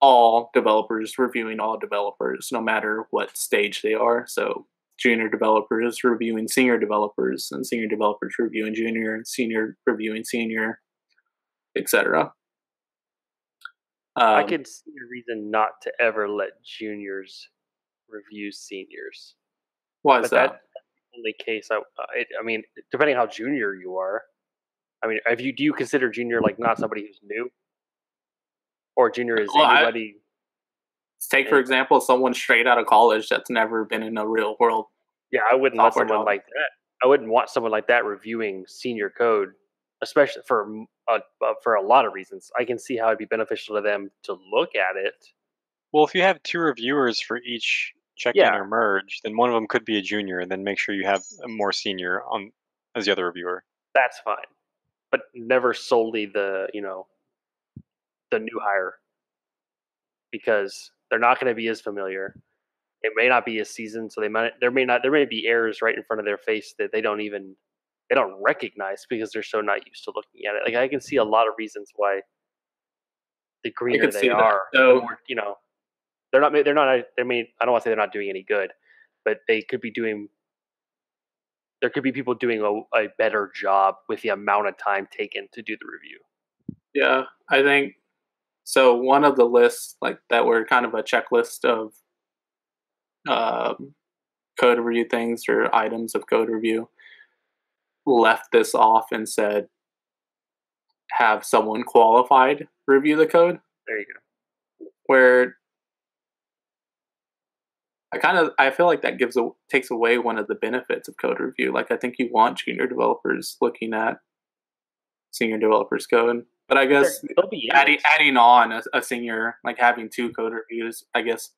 S2: all developers reviewing all developers no matter what stage they are. So junior developers reviewing senior developers and senior developers reviewing junior and senior reviewing senior etc
S3: i
S2: Um,
S3: could see a reason not to ever let juniors review seniors.
S2: Why is
S3: but
S2: that
S3: that's the only case I, I i mean depending how junior you are i mean if you do you consider junior like not somebody who's new or junior is
S2: Well, I-
S3: anybody
S2: take for example someone straight out of college that's never been in a real world
S3: Yeah, I wouldn't want someone
S2: development.
S3: like that. I wouldn't want someone like that reviewing senior code, especially for m- uh, uh, for a lot of reasons. I can see how it'd be beneficial to them to look at it.
S1: Well, if you have two reviewers for each check-in
S3: Yeah.
S1: or merge, then one of them could be a junior, and then make sure you have a more senior on as the other reviewer.
S3: That's fine, but never solely the you know the new hire because they're not going to be as familiar. it may not be a season, so they might there may not there may be errors right in front of their face that they don't even they don't recognize because they're so not used to looking at it. Like I can see a lot of reasons why the greener they are, the
S2: So-
S3: more, you know, they're not they're not I mean I don't want to say they're not doing any good, but they could be doing there could be people doing a, a better job with the amount of time taken to do the review.
S2: Yeah, I think so. One of the lists, like that, were kind of a checklist of um, code review things or items of code review. Left this off and said, have someone qualified review the code.
S3: There you go.
S2: Where I kind of I feel like that gives a, takes away one of the benefits of code review. Like I think you want junior developers looking at senior developers code, but I guess
S3: be
S2: adding adding on a, a senior like having two code reviews i guess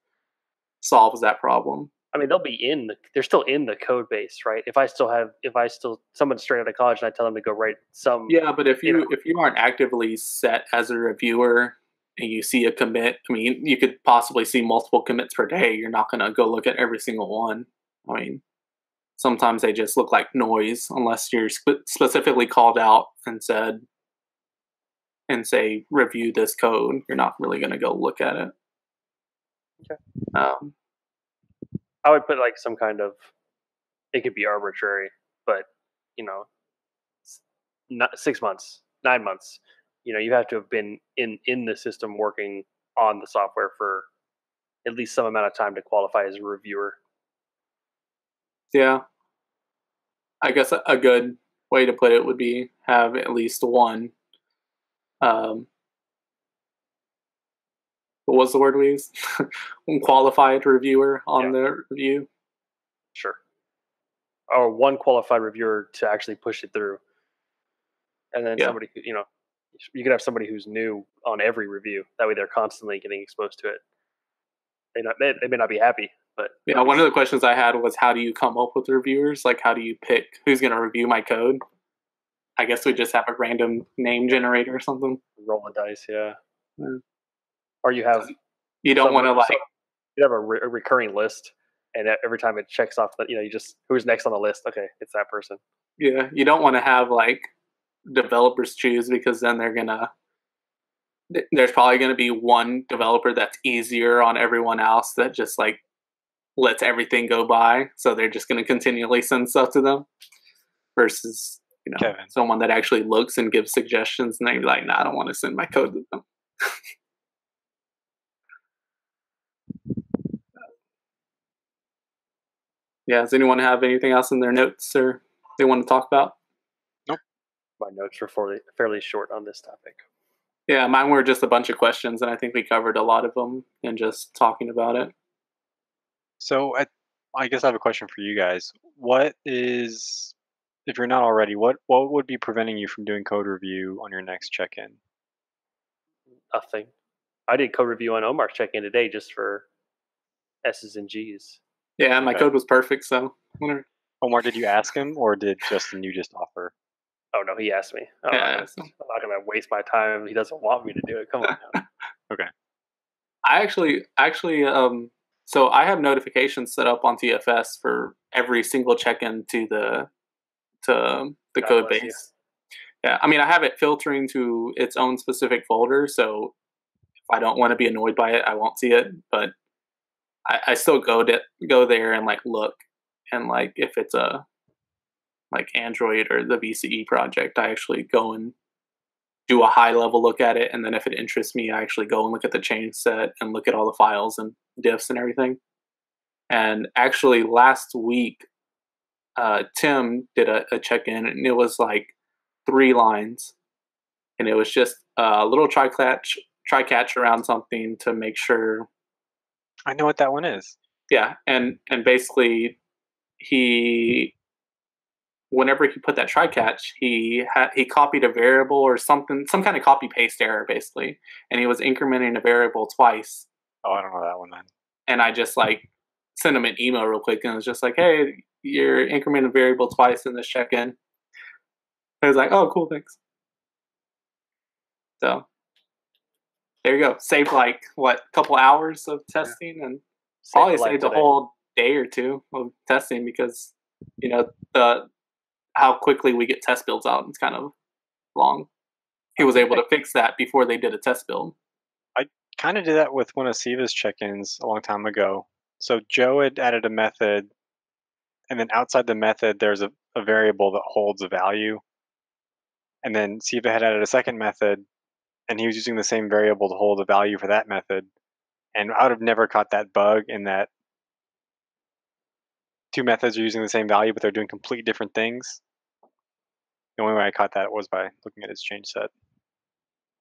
S2: solves that problem
S3: I mean, they'll be in the. They're still in the code base, right? If I still have, if I still someone straight out of college and I tell them to go write some,
S2: yeah but if
S3: You
S2: you
S3: know.
S2: if you aren't actively set as a reviewer and you see a commit i mean you could possibly see multiple commits per day you're not going to go look at every single one i mean sometimes they just look like noise unless you're spe- specifically called out and said and say review this code you're not really going to go look at it
S3: Okay.
S2: um,
S3: I would put like some kind of. It could be arbitrary, but you know, not six months, nine months. You know, you have to have been in in the system working on the software for at least some amount of time to qualify as a reviewer.
S2: Yeah. I guess a, good way to put it would be have at least one. Um, what was the word we used? qualified reviewer on
S3: Yeah.
S2: the review.
S3: Sure. Or one qualified reviewer to actually push it through. And then
S2: Yeah.
S3: somebody, you know, you could have somebody who's new on every review. That way they're constantly getting exposed to it. They, not, they, they may not be happy, but
S2: Yeah, one of the questions I had was how do you come up with reviewers? Like, how do you pick who's going to review my code? I guess we just have a random name generator or something.
S3: roll the dice, yeah.
S2: Yeah.
S3: Or you have
S2: You don't want to like
S3: you have a, re- a recurring list, and every time it checks off that, you know, you just who's next on the list. Okay, it's that person.
S2: Yeah, you don't want to have like developers choose because then they're gonna. There's probably gonna be one developer that's easier on everyone else that just like lets everything go by, so they're just gonna continually send stuff to them, versus you know
S1: Kevin.
S2: someone that actually looks and gives suggestions, and they're like, "Nah, I don't want to send my code to them." yeah, does anyone have anything else in their notes or they want to talk about?
S3: My notes were fairly, fairly short on this topic.
S2: Yeah, mine were just a bunch of questions, and I think we covered a lot of them in just talking about it.
S1: So I, I guess I have a question for you guys. What is, if you're not already, what what would be preventing you from doing code review on your next check-in?
S3: Nothing. I did code review on Omar's check-in today just for S's and G's.
S2: Yeah, my
S1: Okay.
S2: code was perfect, so whatever.
S1: Omar, did you ask him, or did Justin you just offer?
S3: Oh no, he asked me. I'm,
S2: Yeah,
S3: not,
S2: so-
S3: I'm not gonna waste my time. He doesn't want me to do it. Come on. now.
S2: I actually, actually, um, so I have notifications set up on TFS for every single check-in to the to the
S3: God
S2: code
S3: bless you.
S2: base. Yeah, I mean, I have it filtering to its own specific folder, so if I don't want to be annoyed by it, I won't see it. But I, I still go to go there and like look, and like if it's a like Android or the VCE project, I actually go and do a high level look at it, and then if it interests me, I actually go and look at the change set and look at all the files and diffs and everything. And actually, last week, uh, Tim did a, a check in, and it was like three lines, and it was just a little try catch try catch around something to make sure
S1: I know what that one is.
S2: yeah and and basically he whenever he put that try catch he had he copied a variable or something some kind of copy paste error basically. And he was incrementing a variable twice.
S1: Oh, I don't know that one then.
S2: and i just like sent him an email real quick and it was just like hey you're incrementing a variable twice in this check-in. I was like oh cool thanks. So there you go. Saved like what couple hours of testing and probably saved a whole day or two of testing because you know the how quickly we get test builds out. It's kind of long. He was able to fix that before they did a test build.
S1: I kind of did that with one of Siva's check-ins a long time ago. So Joe had added a method, and then outside the method, there's a, a variable that holds a value. And then Siva had added a second method, and he was using the same variable to hold a value for that method. And I would have never caught that bug in that two methods are using the same value, but they're doing completely different things. The only way I caught that was by looking at its change set.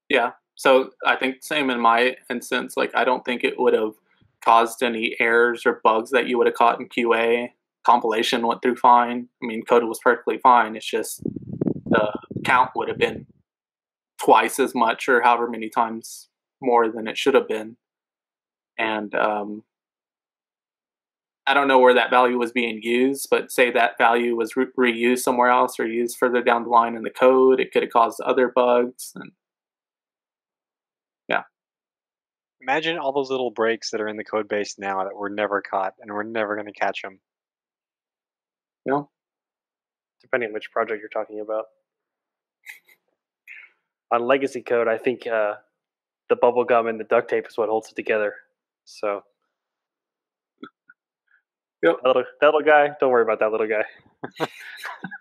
S2: Yeah. So I think same in my instance. Like I don't think it would have caused any errors or bugs that you would have caught in QA. Compilation went through fine. I mean, code was perfectly fine. It's just the count would have been twice as much or however many times more than it should have been. And um, I don't know where that value was being used, but say that value was re- reused somewhere else or used further down the line in the code, it could have caused other bugs. And yeah.
S1: Imagine all those little breaks that are in the code base now that were never caught and we're never going to catch them.
S2: Yeah.
S3: Depending on which project you're talking about. on legacy code, I think uh, the bubble gum and the duct tape is what holds it together. So
S2: Yep.
S3: That little, that little guy, don't worry about that little guy.